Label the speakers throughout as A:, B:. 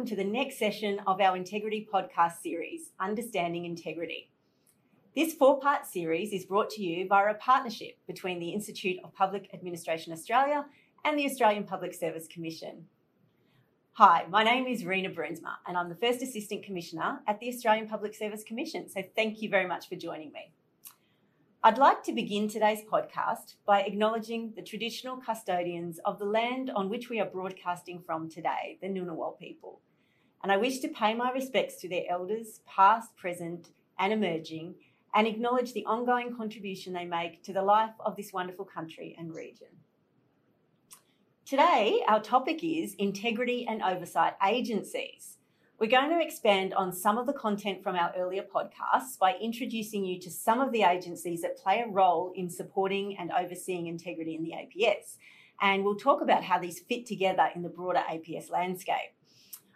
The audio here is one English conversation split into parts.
A: welcome to the next session of our Integrity podcast series, Understanding Integrity. This four part series is brought to you via a partnership between the Institute of Public Administration Australia and the Australian Public Service Commission. Hi, my name is Rena Brunsma, and I'm the First Assistant Commissioner at the Australian Public Service Commission. So thank you very much for joining me. I'd like to begin today's podcast by acknowledging the traditional custodians of the land on which we are broadcasting from today, the Ngunnawal people. And I wish to pay my respects to their elders, past, present, and emerging, and acknowledge the ongoing contribution they make to the life of this wonderful country and region. Today, our topic is integrity and oversight agencies. We're going to expand on some of the content from our earlier podcasts by introducing you to some of the agencies that play a role in supporting and overseeing integrity in the APS. And we'll talk about how these fit together in the broader APS landscape.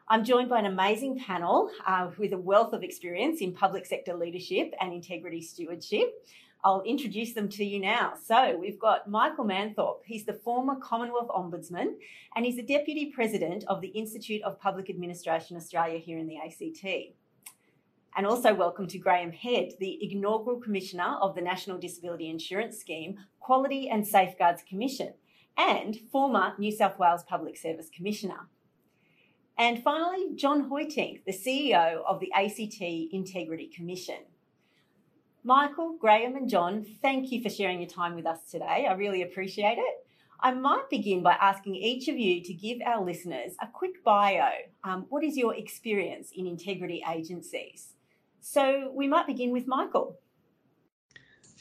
A: I'm joined by an amazing panel uh, with a wealth of experience in public sector leadership and integrity stewardship. I'll introduce them to you now. So we've got Michael Manthorpe. He's the former Commonwealth Ombudsman and he's the Deputy President of the Institute of Public Administration Australia here in the ACT. And also welcome to Graham Head, the inaugural Commissioner of the National Disability Insurance Scheme Quality and Safeguards Commission and former New South Wales Public Service Commissioner. And finally, John Hoitink, the CEO of the ACT Integrity Commission. Michael, Graham, and John, thank you for sharing your time with us today. I really appreciate it. I might begin by asking each of you to give our listeners a quick bio. Um, what is your experience in integrity agencies? So we might begin with Michael.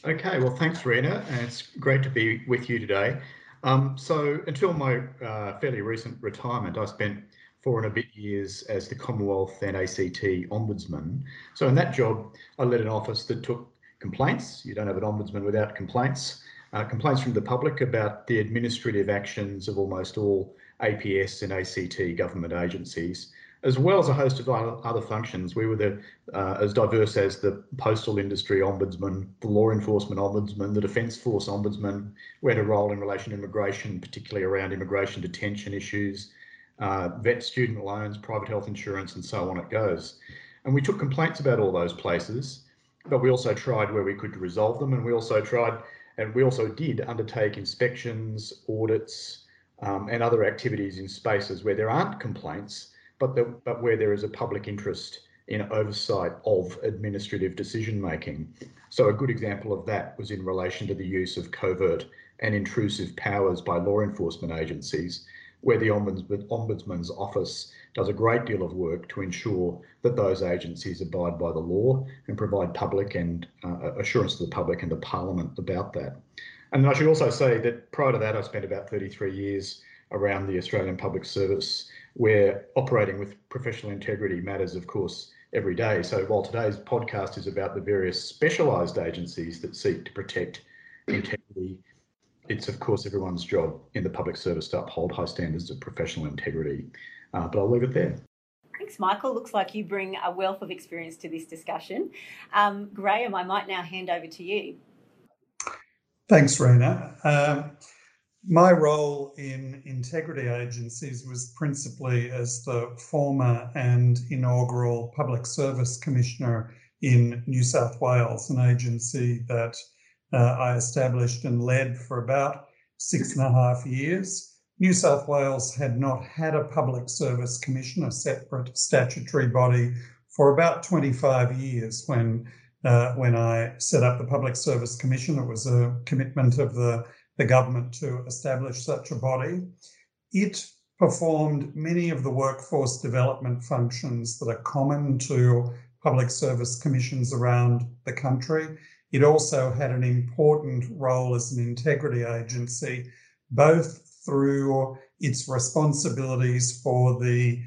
B: Okay, well, thanks, Rena, and it's great to be with you today. Um, so, until my uh, fairly recent retirement, I spent four and a bit years as the Commonwealth and ACT Ombudsman. So, in that job, I led an office that took complaints. You don't have an ombudsman without complaints. Uh, complaints from the public about the administrative actions of almost all APS and ACT government agencies, as well as a host of other functions. We were the, uh, as diverse as the postal industry ombudsman, the law enforcement ombudsman, the defence force ombudsman. We had a role in relation to immigration, particularly around immigration detention issues, uh, vet student loans, private health insurance, and so on it goes. And we took complaints about all those places but we also tried where we could to resolve them, and we also tried, and we also did undertake inspections, audits, um, and other activities in spaces where there aren't complaints, but the, but where there is a public interest in oversight of administrative decision making. So a good example of that was in relation to the use of covert and intrusive powers by law enforcement agencies, where the Ombudsman's office does a great deal of work to ensure that those agencies abide by the law and provide public and uh, assurance to the public and the Parliament about that. And I should also say that prior to that, I spent about 33 years around the Australian Public Service, where operating with professional integrity matters, of course, every day. So while today's podcast is about the various specialised agencies that seek to protect integrity, it's of course everyone's job in the public service to uphold high standards of professional integrity. Uh, but I'll leave it there.
A: Thanks, Michael. Looks like you bring a wealth of experience to this discussion. Um, Graham, I might now hand over to you.
C: Thanks, Rena. Um, my role in integrity agencies was principally as the former and inaugural Public Service Commissioner in New South Wales, an agency that uh, I established and led for about six and a half years. New South Wales had not had a public service commission, a separate statutory body, for about 25 years when uh, when I set up the Public Service Commission. It was a commitment of the, the government to establish such a body. It performed many of the workforce development functions that are common to public service commissions around the country. It also had an important role as an integrity agency, both through its responsibilities for the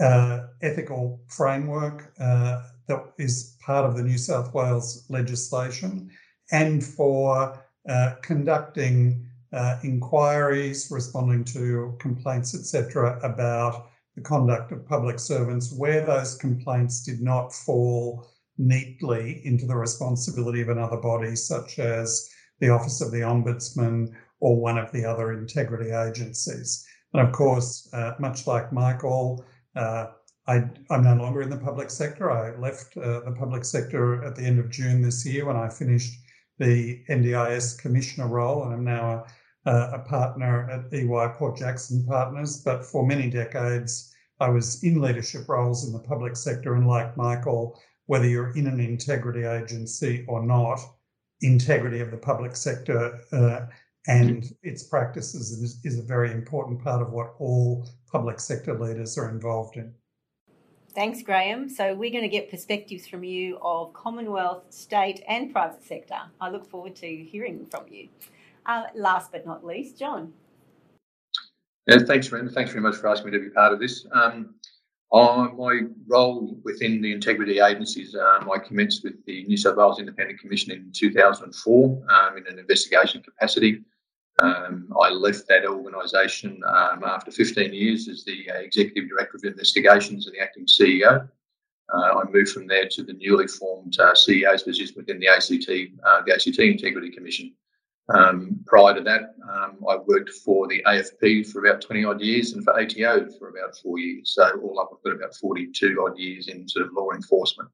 C: uh, ethical framework uh, that is part of the New South Wales legislation and for uh, conducting uh, inquiries, responding to complaints, etc., about the conduct of public servants where those complaints did not fall neatly into the responsibility of another body, such as the Office of the Ombudsman or one of the other integrity agencies. And of course, uh, much like Michael, uh, I, am no longer in the public sector. I left uh, the public sector at the end of June this year when I finished the NDIS commissioner role, and I'm now a, a partner at EY Port Jackson Partners. But for many decades, I was in leadership roles in the public sector, and like Michael, whether you're in an integrity agency or not, integrity of the public sector uh, and its practices is, is a very important part of what all public sector leaders are involved in.
A: Thanks, Graham. So, we're going to get perspectives from you of Commonwealth, state, and private sector. I look forward to hearing from you. Uh, last but not least, John.
D: Yeah, thanks, Ren. Thanks very much for asking me to be part of this. Um, my role within the integrity agencies, um, I commenced with the New South Wales Independent Commission in 2004 um, in an investigation capacity. Um, I left that organisation um, after 15 years as the Executive Director of Investigations and the Acting CEO. Uh, I moved from there to the newly formed uh, CEO's position within the ACT, uh, the ACT Integrity Commission. Um, prior to that, um, I worked for the AFP for about 20 odd years and for ATO for about four years. So, all up, I've got about 42 odd years in sort of law enforcement.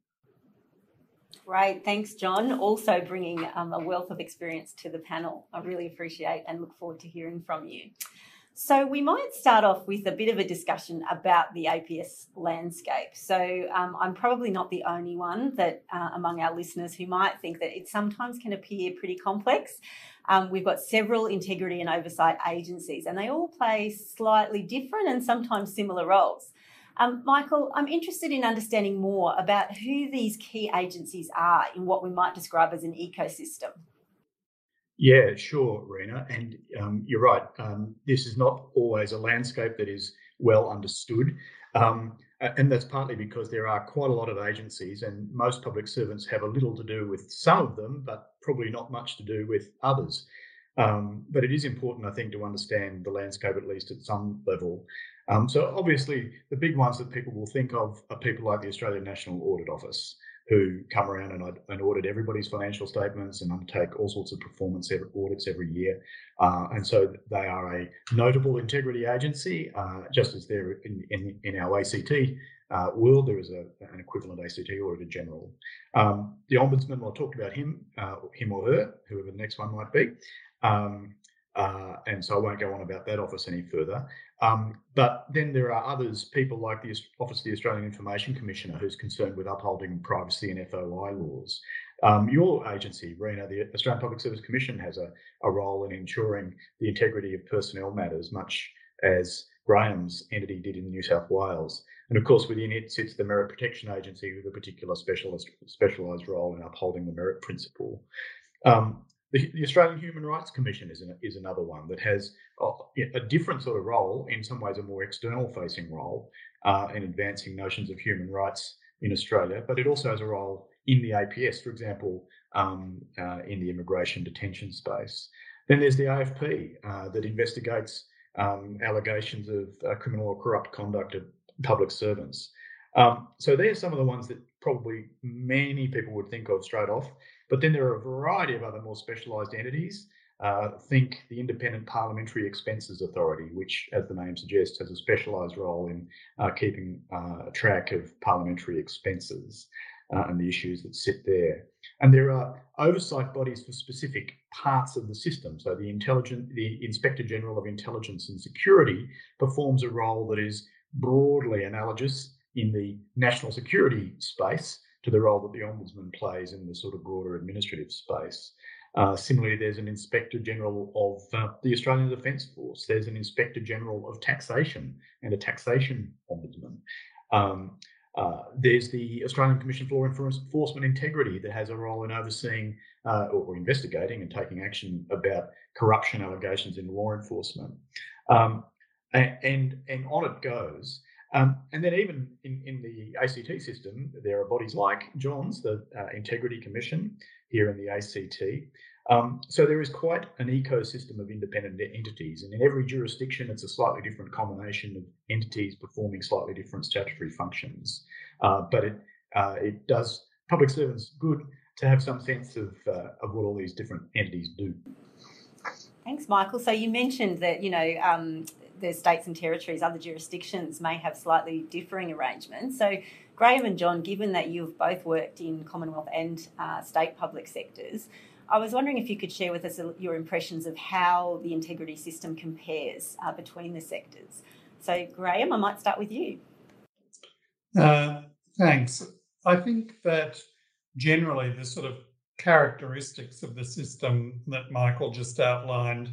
A: Great. Thanks, John. Also bringing um, a wealth of experience to the panel. I really appreciate and look forward to hearing from you. So, we might start off with a bit of a discussion about the APS landscape. So, um, I'm probably not the only one that uh, among our listeners who might think that it sometimes can appear pretty complex. Um, we've got several integrity and oversight agencies, and they all play slightly different and sometimes similar roles. Um, Michael, I'm interested in understanding more about who these key agencies are in what we might describe as an ecosystem.
B: Yeah, sure, Rena. And um, you're right. Um, this is not always a landscape that is well understood. Um, and that's partly because there are quite a lot of agencies, and most public servants have a little to do with some of them, but probably not much to do with others. Um, but it is important, I think, to understand the landscape at least at some level. Um, so, obviously, the big ones that people will think of are people like the Australian National Audit Office, who come around and, and audit everybody's financial statements and undertake all sorts of performance audits every year. Uh, and so they are a notable integrity agency, uh, just as they're in, in, in our ACT uh, world, there is a, an equivalent ACT Auditor General. Um, the Ombudsman, well, I talked about him, uh, him or her, whoever the next one might be. Um, uh, and so I won't go on about that office any further. Um, but then there are others, people like the Office of the Australian Information Commissioner, who's concerned with upholding privacy and FOI laws. Um, your agency, Rena, the Australian Public Service Commission, has a, a role in ensuring the integrity of personnel matters, much as Graham's entity did in New South Wales. And of course, within it sits the Merit Protection Agency with a particular specialist, specialised role in upholding the merit principle. Um, the, the, Australian Human Rights Commission is, an, is another one that has a, a, different sort of role, in some ways a more external facing role uh, in advancing notions of human rights in Australia, but it also has a role in the APS, for example, um, uh, in the immigration detention space. Then there's the AFP uh, that investigates um, allegations of uh, criminal or corrupt conduct of public servants. Um, so they're some of the ones that probably many people would think of straight off. But then there are a variety of other more specialised entities. Uh, think the Independent Parliamentary Expenses Authority, which, as the name suggests, has a specialised role in uh, keeping uh, track of parliamentary expenses uh, and the issues that sit there. And there are oversight bodies for specific parts of the system. So the intelligent, the Inspector General of Intelligence and Security performs a role that is broadly analogous in the national security space to the role that the Ombudsman plays in the sort of broader administrative space. Uh, similarly, there's an Inspector General of uh, the Australian Defence Force. There's an Inspector General of Taxation and a Taxation Ombudsman. Um, uh, there's the Australian Commission for Law Enforcement Integrity that has a role in overseeing uh, or, investigating and taking action about corruption allegations in law enforcement. Um, and, and on it goes. Um, and then even in, in the ACT system, there are bodies like John's, the uh, Integrity Commission here in the ACT. Um, so there is quite an ecosystem of independent entities, and in every jurisdiction, it's a slightly different combination of entities performing slightly different statutory functions. Uh, but it uh, it does public servants good to have some sense of uh, of what all these different entities do.
A: Thanks, Michael. So you mentioned that you know um, the states and territories, other jurisdictions may have slightly differing arrangements. So, Graham and John, given that you've both worked in Commonwealth and uh, state public sectors, I was wondering if you could share with us your impressions of how the integrity system compares uh, between the sectors. So, Graham, I might start with you.
C: Uh, thanks. I think that generally the sort of characteristics of the system that Michael just outlined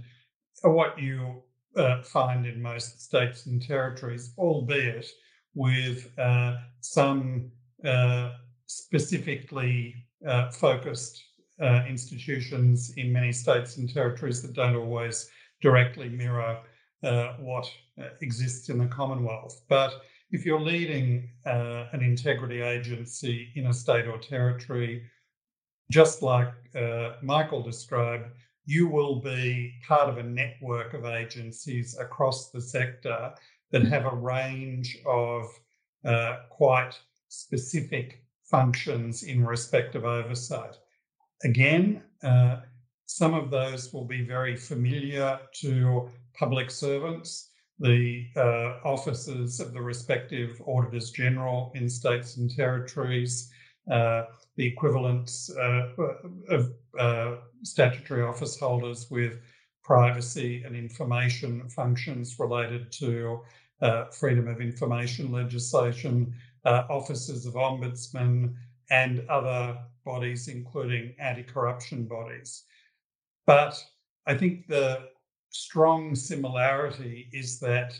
C: are what you uh, find in most states and territories, albeit with uh, some uh, specifically uh, focused uh, institutions in many states and territories that don't always directly mirror uh, what exists in the Commonwealth. But if you're leading an integrity agency in a state or territory, just like Michael described, you will be part of a network of agencies across the sector that have a range of uh, quite specific functions in respect of oversight. Again, uh, some of those will be very familiar to public servants. The uh, offices of the respective auditors general in states and territories, the equivalents uh, of uh, statutory office holders with privacy and information functions related to uh, freedom of information legislation, uh, offices of ombudsman, and other bodies, including anti corruption bodies. But I think the strong similarity is that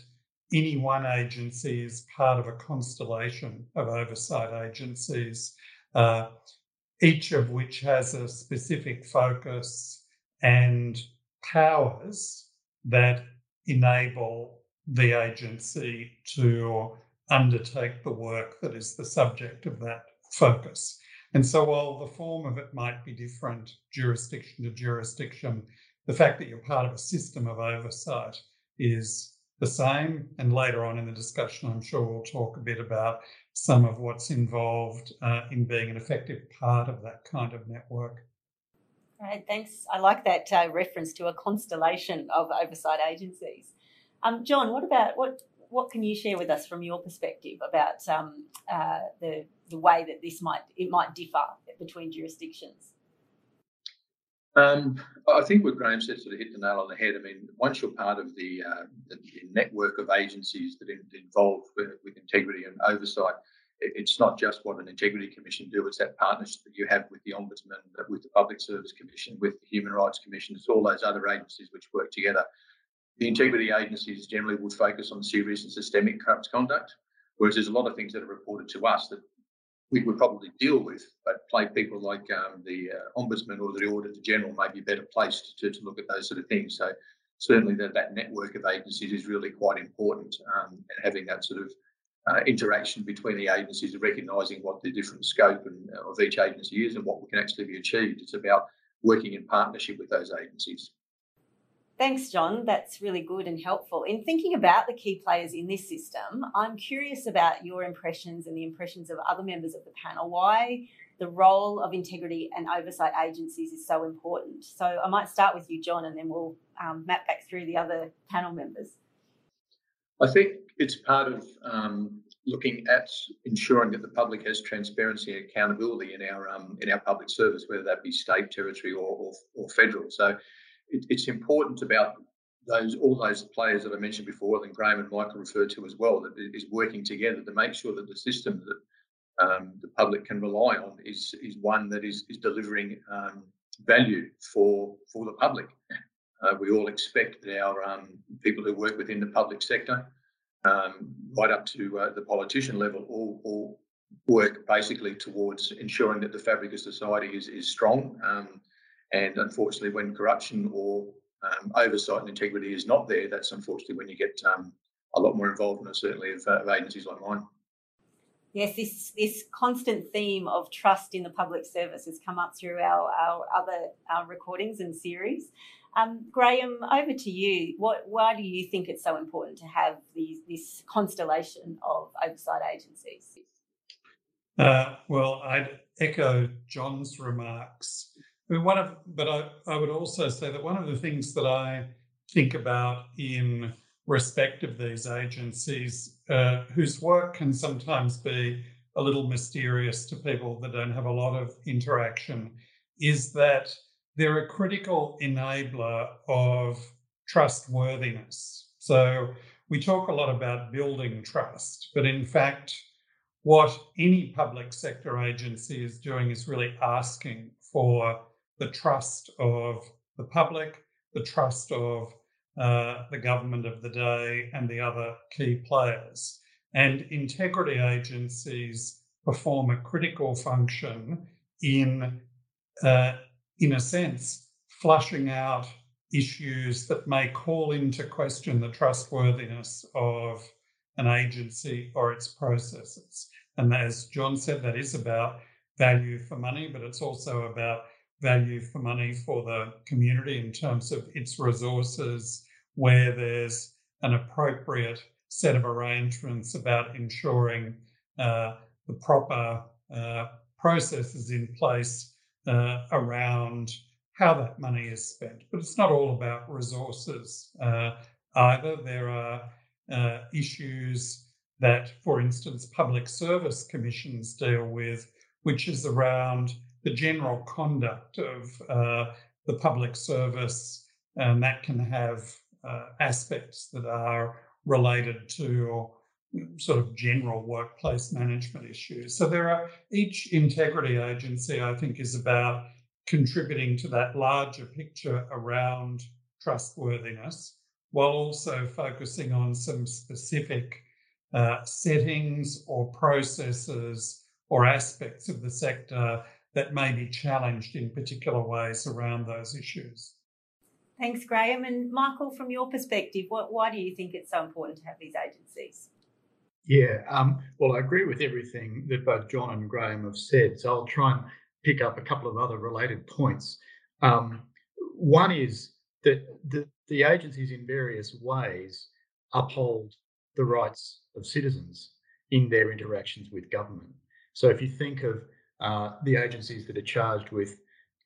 C: any one agency is part of a constellation of oversight agencies. Uh, each of which has a specific focus and powers that enable the agency to undertake the work that is the subject of that focus. And so, while the form of it might be different jurisdiction to jurisdiction, the fact that you're part of a system of oversight is the same. And later on in the discussion, I'm sure we'll talk a bit about some of what's involved uh, in being an effective part of that kind of network.
A: Right, thanks. I like that uh, reference to a constellation of oversight agencies. Um, John, what about what what can you share with us from your perspective about um, uh, the the way that this might it might differ between jurisdictions?
D: Um, I think what Graham said sort of hit the nail on the head. I mean, once you're part of the, uh, the network of agencies that are involved with, with, integrity and oversight, it's not just what an integrity commission do; it's that partnership that you have with the ombudsman, with the public service commission, with the human rights commission. It's all those other agencies which work together. The integrity agencies generally would focus on serious and systemic corrupt conduct, whereas there's a lot of things that are reported to us that we would probably deal with, but play people like um, the uh, ombudsman or the auditor general may be better placed to, to look at those sort of things. So certainly that, that network of agencies is really quite important um, and having that sort of uh, interaction between the agencies and recognising what the different scope and, uh, of each agency is and what can actually be achieved. It's about working in partnership with those agencies.
A: Thanks, John. That's really good and helpful. In thinking about the key players in this system, I'm curious about your impressions and the impressions of other members of the panel. Why the role of integrity and oversight agencies is so important. So I might start with you, John, and then we'll um, map back through the other panel members.
D: I think it's part of um, looking at ensuring that the public has transparency and accountability in our um, in our public service, whether that be state, territory, or, or, or federal. So it, it's important about those all those players that I mentioned before, and Graham and Michael referred to as well, that is working together to make sure that the system that um, the public can rely on is is one that is is delivering um, value for for the public. Uh, we all expect that our um, people who work within the public sector, um, right up to uh, the politician level, all, all work basically towards ensuring that the fabric of society is is strong um, and unfortunately, when corruption or um, oversight and integrity is not there, that's unfortunately when you get um, a lot more involvement, certainly of, uh, of agencies like mine.
A: Yes, this this constant theme of trust in the public service has come up through our, our other our recordings and series. Um, Graham, over to you. What, why do you think it's so important to have these, this constellation of oversight agencies?
C: Uh, well, I'd echo John's remarks one of, but I, I would also say that one of the things that I think about in respect of these agencies, uh, whose work can sometimes be a little mysterious to people that don't have a lot of interaction, is that they're a critical enabler of trustworthiness. So we talk a lot about building trust, but in fact, what any public sector agency is doing is really asking for the trust of the public, the trust of uh, the government of the day, and the other key players. And integrity agencies perform a critical function in, uh, in a sense, flushing out issues that may call into question the trustworthiness of an agency or its processes. And as John said, that is about value for money, but it's also about value for money for the community in terms of its resources, where there's an appropriate set of arrangements about ensuring uh, the proper uh, processes in place uh, around how that money is spent. But it's not all about resources uh, either. There are uh, issues that, for instance, public service commissions deal with, which is around the general conduct of uh, the public service, and that can have uh, aspects that are related to sort of general workplace management issues. So there are each integrity agency, I think, is about contributing to that larger picture around trustworthiness while also focusing on some specific uh, settings or processes or aspects of the sector that may be challenged in particular ways around those issues.
A: Thanks, Graham. And Michael, from your perspective, what, why do you think it's so important to have these agencies?
B: Yeah, um, well, I agree with everything that both John and Graham have said. So I'll try and pick up a couple of other related points. Um, one is that the, the agencies, in various ways, uphold the rights of citizens in their interactions with government. So if you think of uh, the agencies that are charged with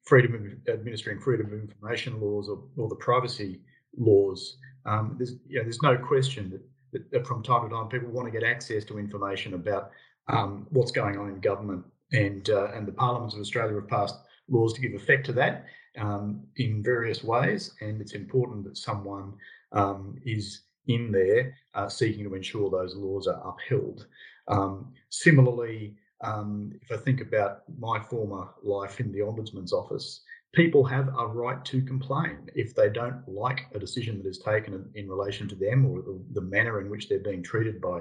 B: freedom of administering freedom of information laws or, or the privacy laws, um, there's you know, there's no question that that from time to time people want to get access to information about um, what's going on in government, and uh, and the parliaments of Australia have passed laws to give effect to that um, in various ways, and it's important that someone um, is in there uh, seeking to ensure those laws are upheld. Um, similarly, um, if I think about my former life in the Ombudsman's office, people have a right to complain if they don't like a decision that is taken in, relation to them or the, the, manner in which they're being treated by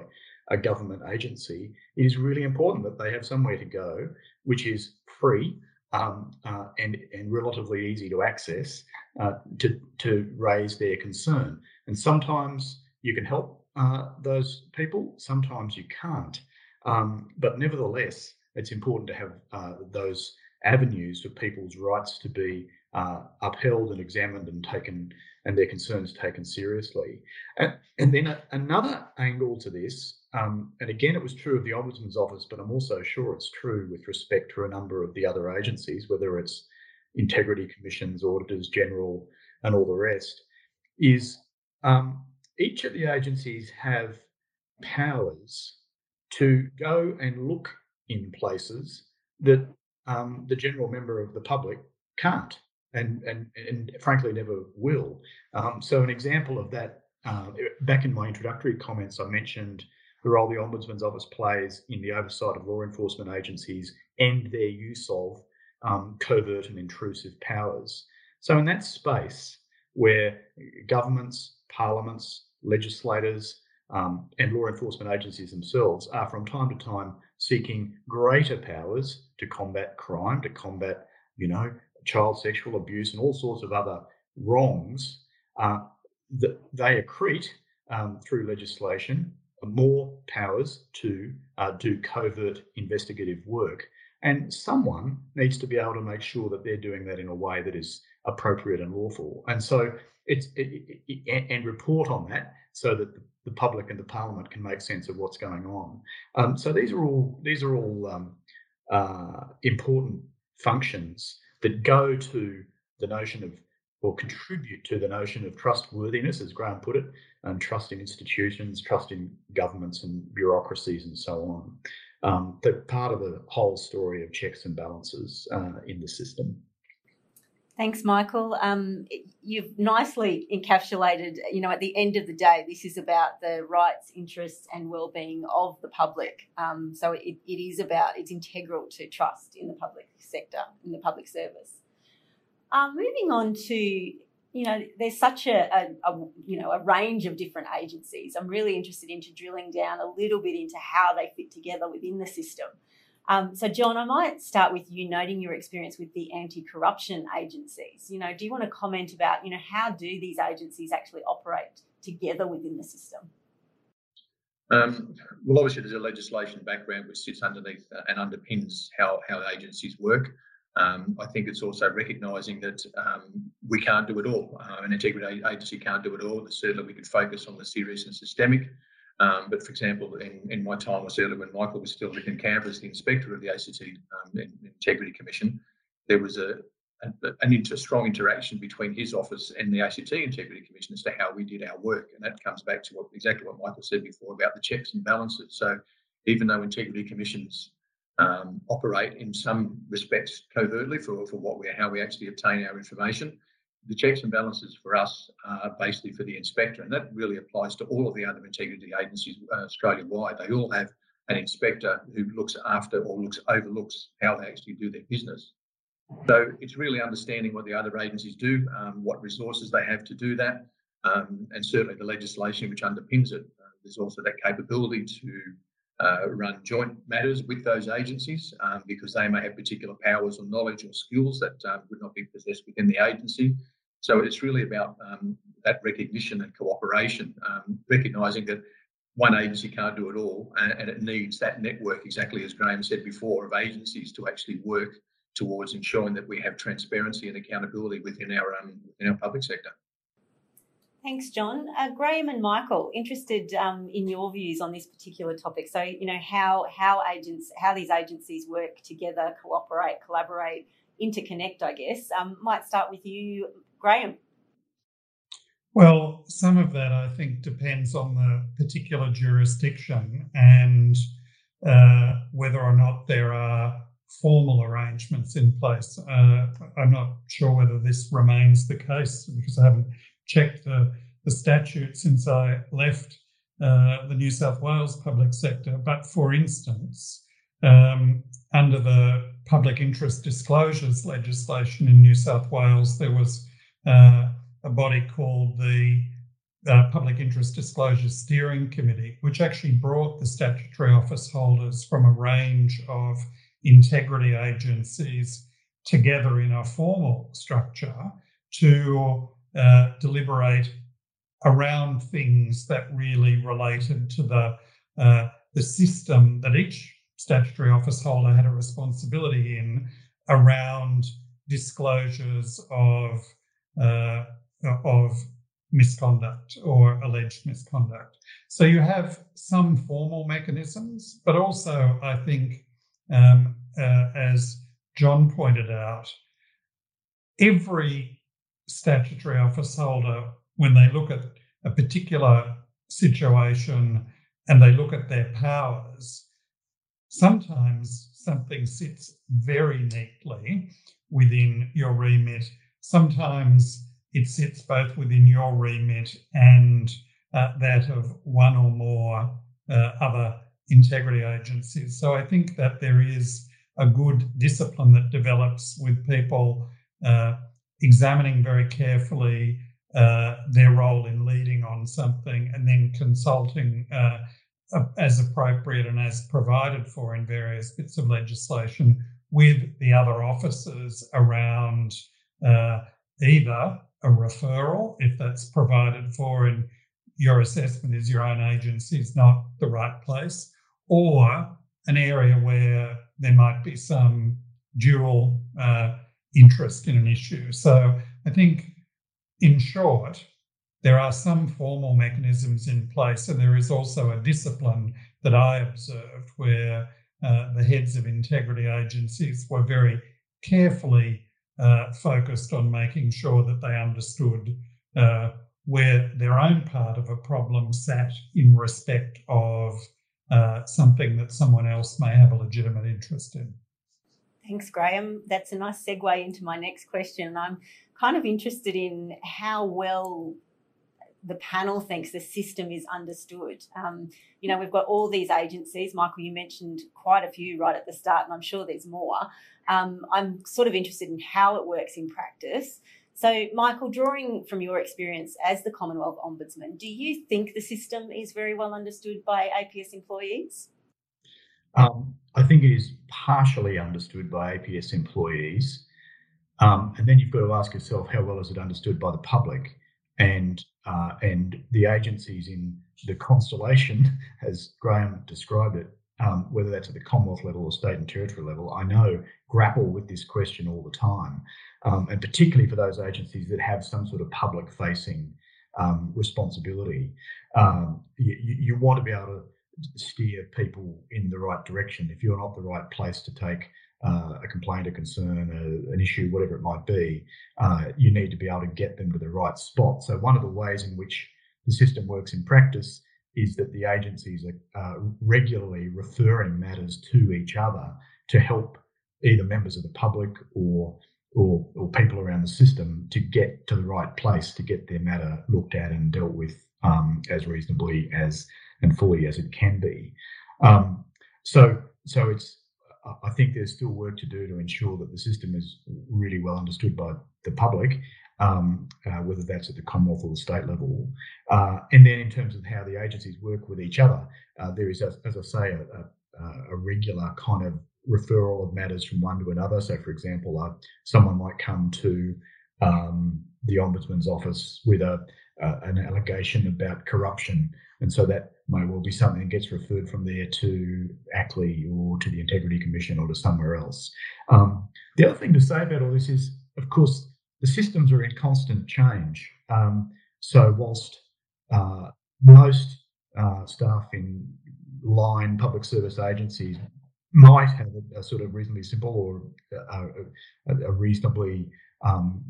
B: a government agency. It is really important that they have somewhere to go, which is free um, uh, and and relatively easy to access uh, to to raise their concern. And sometimes you can help uh, those people, sometimes you can't. Um, but nevertheless, it's important to have uh, those avenues for people's rights to be uh, upheld and examined and taken and their concerns taken seriously. And, and then a, another angle to this, um, and again, it was true of the Ombudsman's office, but I'm also sure it's true with respect to a number of the other agencies, whether it's integrity commissions, auditors general, and all the rest, is um, each of the agencies have powers to go and look in places that um, the general member of the public can't and, and, and frankly never will. Um, so, an example of that, uh, back in my introductory comments, I mentioned the role the Ombudsman's Office plays in the oversight of law enforcement agencies and their use of um, covert and intrusive powers. So, in that space where governments, parliaments, legislators, um, and law enforcement agencies themselves are from time to time seeking greater powers to combat crime, to combat, you know, child sexual abuse and all sorts of other wrongs, uh, that they accrete um, through legislation more powers to uh, do covert investigative work. And someone needs to be able to make sure that they're doing that in a way that is appropriate and lawful. And so it's it, it, and report on that so that the, public and the parliament can make sense of what's going on. Um, so these are all these are all um, uh, important functions that go to the notion of or contribute to the notion of trustworthiness, as Graham put it, and trust in institutions, trust in governments and bureaucracies, and so on. Um, that part of the whole story of checks and balances uh, in the system.
A: Thanks, Michael. Um, you've nicely encapsulated, you know, at the end of the day, this is about the rights, interests, and well-being of the public. Um, so it, it is about, it's integral to trust in the public sector, in the public service. Um, moving on to, you know, there's such a, a, a, you know, a range of different agencies. I'm really interested into drilling down a little bit into how they fit together within the system. Um, so, John, I might start with you noting your experience with the anti-corruption agencies. You know, do you want to comment about, you know, how do these agencies actually operate together within the system?
D: Um, well, obviously, there's a legislation background which sits underneath uh, and underpins how how agencies work. Um, I think it's also recognising that um, we can't do it all. Uh, an integrity agency can't do it all. Certainly, we could focus on the serious and systemic. Um, but for example, in, in my time was earlier when Michael was still in Canberra as the inspector of the ACT um, Integrity Commission, there was a, a an inter, strong interaction between his office and the ACT Integrity Commission as to how we did our work. And that comes back to what exactly what Michael said before about the checks and balances. So even though integrity commissions um, operate in some respects covertly for, for what we how we actually obtain our information, the checks and balances for us are basically for the inspector, and that really applies to all of the other integrity agencies uh, Australia-wide. They all have an inspector who looks after or looks overlooks how they actually do their business. So it's really understanding what the other agencies do, um, what resources they have to do that, um, and certainly the legislation which underpins it. Uh, there's also that capability to uh, run joint matters with those agencies um, because they may have particular powers or knowledge or skills that uh, would not be possessed within the agency. So it's really about um, that recognition and cooperation, um, recognising that one agency can't do it all, and, and, it needs that network, exactly as Graham said before, of agencies to actually work towards ensuring that we have transparency and accountability within our um, within our public sector.
A: Thanks, John. Uh, Graham and Michael, interested um, in your views on this particular topic. So, you know, how how agents, how these agencies work together, cooperate, collaborate, interconnect. I guess. Um, might start with you, Graham.
C: Well, some of that I think depends on the particular jurisdiction and uh, whether or not there are formal arrangements in place. Uh, I'm not sure whether this remains the case because I haven't checked the, the statute since I left uh, the New South Wales public sector. But for instance, um, under the public interest disclosures legislation in New South Wales, there was uh, a body called the uh, Public Interest Disclosure Steering Committee, which actually brought the statutory office holders from a range of integrity agencies together in a formal structure to uh, deliberate around things that really related to the uh, the system that each statutory office holder had a responsibility in around disclosures of of misconduct or alleged misconduct. So you have some formal mechanisms, but also I think, um, uh, as John pointed out, every statutory office holder, when they look at a particular situation and they look at their powers, sometimes something sits very neatly within your remit Sometimes it sits both within your remit and uh, that of one or more uh, other integrity agencies. So I think that there is a good discipline that develops with people uh, examining very carefully uh, their role in leading on something and then consulting uh, as appropriate and as provided for in various bits of legislation with the other officers around uh, either a referral, if that's provided for and your assessment is your own agency is not the right place, or an area where there might be some dual uh, interest in an issue. So I think, in short, there are some formal mechanisms in place, and there is also a discipline that I observed where uh, the heads of integrity agencies were very carefully uh, focused on making sure that they understood uh, where their own part of a problem sat in respect of uh, something that someone else may have a legitimate interest in.
A: Thanks, Graham. That's a nice segue into my next question. I'm kind of interested in how well the panel thinks the system is understood. Um, you know, we've got all these agencies. Michael, you mentioned quite a few right at the start, and I'm sure there's more. Um, I'm sort of interested in how it works in practice. So, Michael, drawing from your experience as the Commonwealth Ombudsman, do you think the system is very well understood by APS employees?
B: Um, I think it is partially understood by APS employees. Um, and then you've got to ask yourself, how well is it understood by the public? And uh, and the agencies in the constellation, as Graham described it, um, whether that's at the Commonwealth level or state and territory level, I know grapple with this question all the time, um, and particularly for those agencies that have some sort of public-facing um, responsibility. Um, you, you, want to be able to steer people in the right direction. If you're not the right place to take uh, a complaint, a concern, a, an issue, whatever it might be, uh, you need to be able to get them to the right spot. So one of the ways in which the system works in practice is that the agencies are uh, regularly referring matters to each other to help either members of the public or, or or, people around the system to get to the right place to get their matter looked at and dealt with um, as reasonably as and fully as it can be. Um, so so it's I think there's still work to do to ensure that the system is really well understood by the public, um, uh, whether that's at the Commonwealth or the state level. Uh, and then in terms of how the agencies work with each other, uh, there is, as, as I say, a, a, a, regular kind of referral of matters from one to another. So, for example, uh, someone might come to um, the Ombudsman's office with a, an allegation about corruption. And so that may well be something that gets referred from there to ACLEI or to the Integrity Commission or to somewhere else. Um, the other thing to say about all this is, of course, the systems are in constant change. Um, so, whilst uh, most uh, staff in line public service agencies might have a, a sort of reasonably simple or a, a, a reasonably um,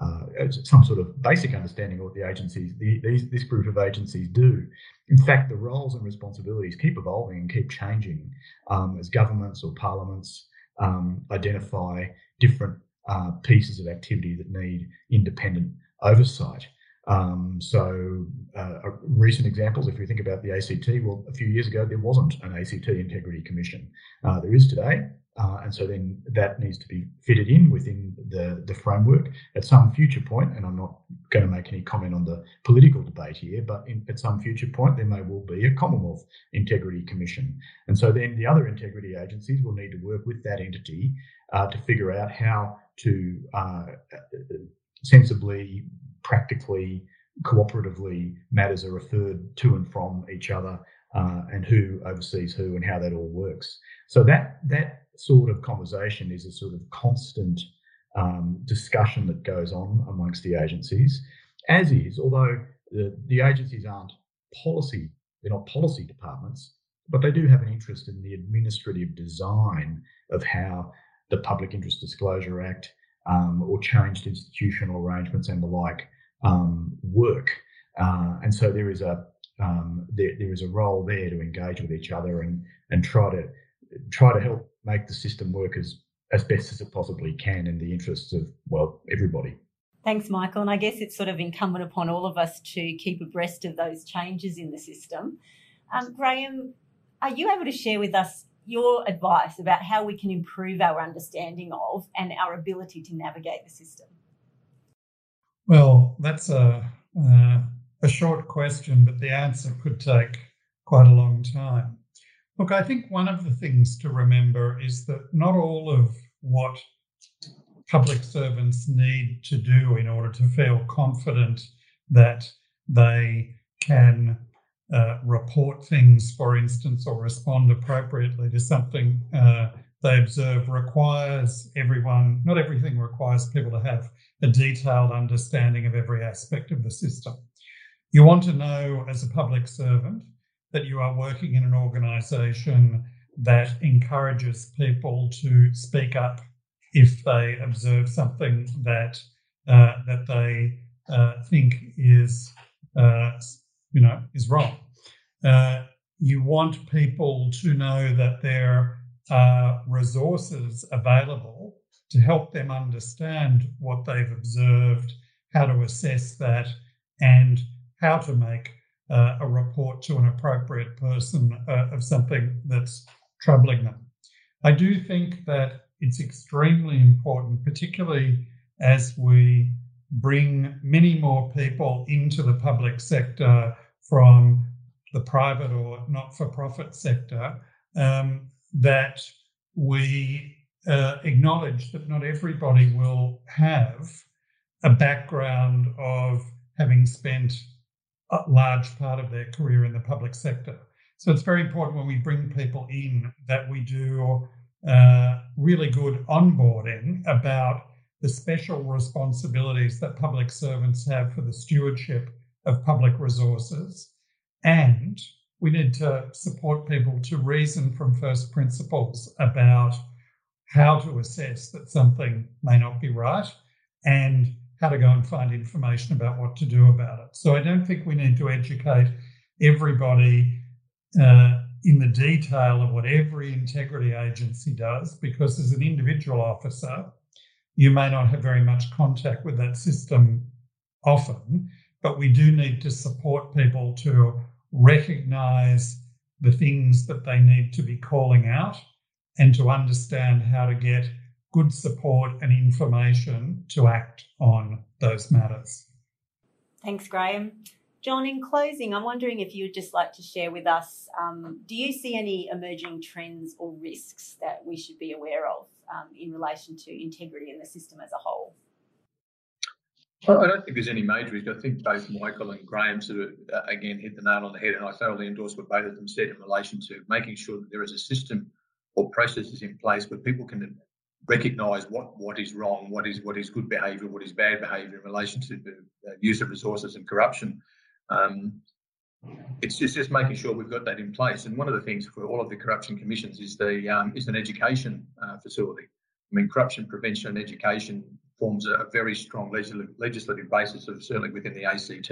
B: uh, some sort of basic understanding of what the agencies, the, these, this group of agencies do. In fact, the roles and responsibilities keep evolving and keep changing um, as governments or parliaments um, identify different uh, pieces of activity that need independent oversight. Um, so, uh, recent examples, if you think about the ACT, well, a few years ago there wasn't an ACT Integrity Commission. Uh, there is today, uh, and so then that needs to be fitted in within the, the framework at some future point. And I'm not going to make any comment on the political debate here, but in, at some future point, there may well be a Commonwealth Integrity Commission. And so then the other integrity agencies will need to work with that entity uh, to figure out how to uh, sensibly, practically, cooperatively matters are referred to and from each other uh, and who oversees who and how that all works. So that that sort of conversation is a sort of constant um, discussion that goes on amongst the agencies, as is, although the, the agencies aren't policy, they're not policy departments, but they do have an interest in the administrative design of how the Public Interest Disclosure Act um, or changed institutional arrangements and the like um, work. Uh, and so there is a um, there, there is a role there to engage with each other and and try to try to help make the system work as as best as it possibly can in the interests of well everybody.
A: Thanks, Michael. And I guess it's sort of incumbent upon all of us to keep abreast of those changes in the system. Um, Graham, are you able to share with us your advice about how we can improve our understanding of and our ability to navigate the system?
C: Well, that's a, uh, a short question, but the answer could take quite a long time. Look, I think one of the things to remember is that not all of what public servants need to do in order to feel confident that they can uh, report things, for instance, or respond appropriately to something uh, they observe requires everyone, not everything requires people to have a detailed understanding of every aspect of the system. You want to know as a public servant that you are working in an organization that encourages people to speak up if they observe something that uh, that they uh, think is uh, you know is wrong. Uh, you want people to know that there are resources available to help them understand what they've observed, how to assess that, and how to make uh, a report to an appropriate person uh, of something that's troubling them. I do think that it's extremely important, particularly as we bring many more people into the public sector from the private or not for profit sector, um, that we uh, acknowledge that not everybody will have a background of having spent a large part of their career in the public sector. So it's very important when we bring people in that we do uh, really good onboarding about the special responsibilities that public servants have for the stewardship of public resources. And we need to support people to reason from first principles about how to assess that something may not be right and how to go and find information about what to do about it. So I don't think we need to educate everybody uh, in the detail of what every integrity agency does, because as an individual officer, you may not have very much contact with that system often, but we do need to support people to recognize the things that they need to be calling out and to understand how to get good support and information to act on those matters.
A: Thanks, Graham. John, in closing, I'm wondering if you would just like to share with us um, do you see any emerging trends or risks that we should be aware of um, in relation to integrity in the system as a whole?
D: I don't think there's any major risk. I think both Michael and Graham sort of, uh, again, hit the nail on the head, and I thoroughly endorse what both of them said in relation to making sure that there is a system or processes in place where people can recognise what, what is wrong, what is what is good behaviour, what is bad behaviour in relation to the use of resources and corruption. Um, it's just, just making sure we've got that in place. And one of the things for all of the corruption commissions is the um, is an education uh, facility. I mean, corruption prevention and education forms a, a very strong legislative, legislative basis of certainly within the ACT.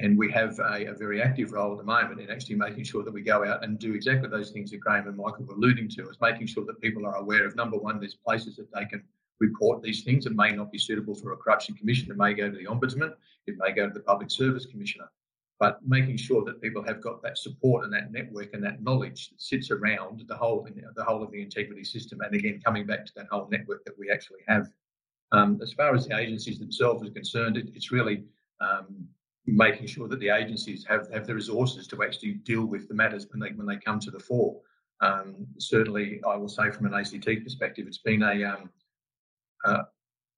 D: And we have a, a, very active role at the moment in actually making sure that we go out and do exactly those things that Graham and Michael were alluding to, is making sure that people are aware of number one, there's places that they can report these things that may not be suitable for a corruption commission. It may go to the ombudsman, it may go to the public service commissioner. But making sure that people have got that support and that network and that knowledge that sits around the whole the whole of the integrity system. And again, coming back to that whole network that we actually have. Um, as far as the agencies themselves are concerned, it, it's really um, making sure that the agencies have, have the resources to actually deal with the matters when they when they come to the fore. Um, certainly, I will say from an ACT perspective, it's been a, um, uh,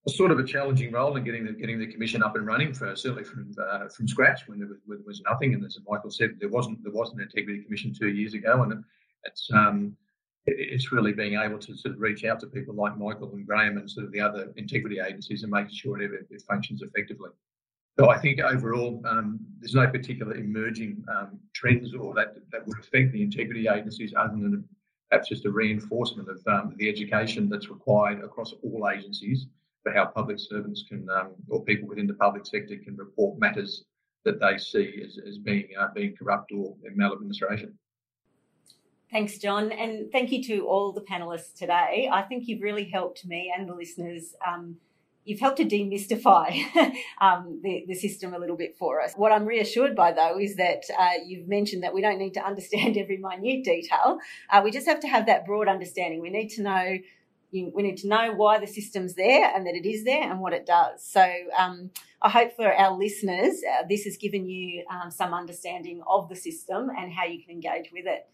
D: a sort of a challenging role in getting the getting the commission up and running for certainly from uh, from scratch when there was, when there was, nothing. And as Michael said, there wasn't there wasn't an integrity commission two years ago, and it's um, it's really being able to sort of reach out to people like Michael and Graham and sort of the other integrity agencies and making sure it, it functions effectively. So I think overall, um, there's no particular emerging um, trends or that that would affect the integrity agencies, other than perhaps just a reinforcement of um, the education that's required across all agencies for how public servants can um, or people within the public sector can report matters that they see as, as being uh, being corrupt or maladministration.
A: Thanks, John, and thank you to all the panelists today. I think you've really helped me and the listeners um, you've helped to demystify um, the, the system a little bit for us. What I'm reassured by, though, is that uh, you've mentioned that we don't need to understand every minute detail. Uh, we just have to have that broad understanding. We need to know. We need to know why the system's there and that it is there and what it does. So, um, I hope for our listeners, uh, this has given you um, some understanding of the system and how you can engage with it.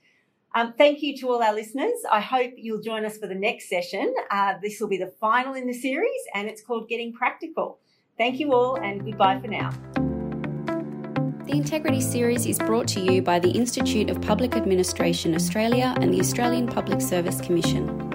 A: Um, thank you to all our listeners. I hope you'll join us for the next session. Uh, this will be the final in the series and it's called Getting Practical. Thank you all and goodbye for now.
E: The Integrity Series is brought to you by the Institute of Public Administration Australia and the Australian Public Service Commission.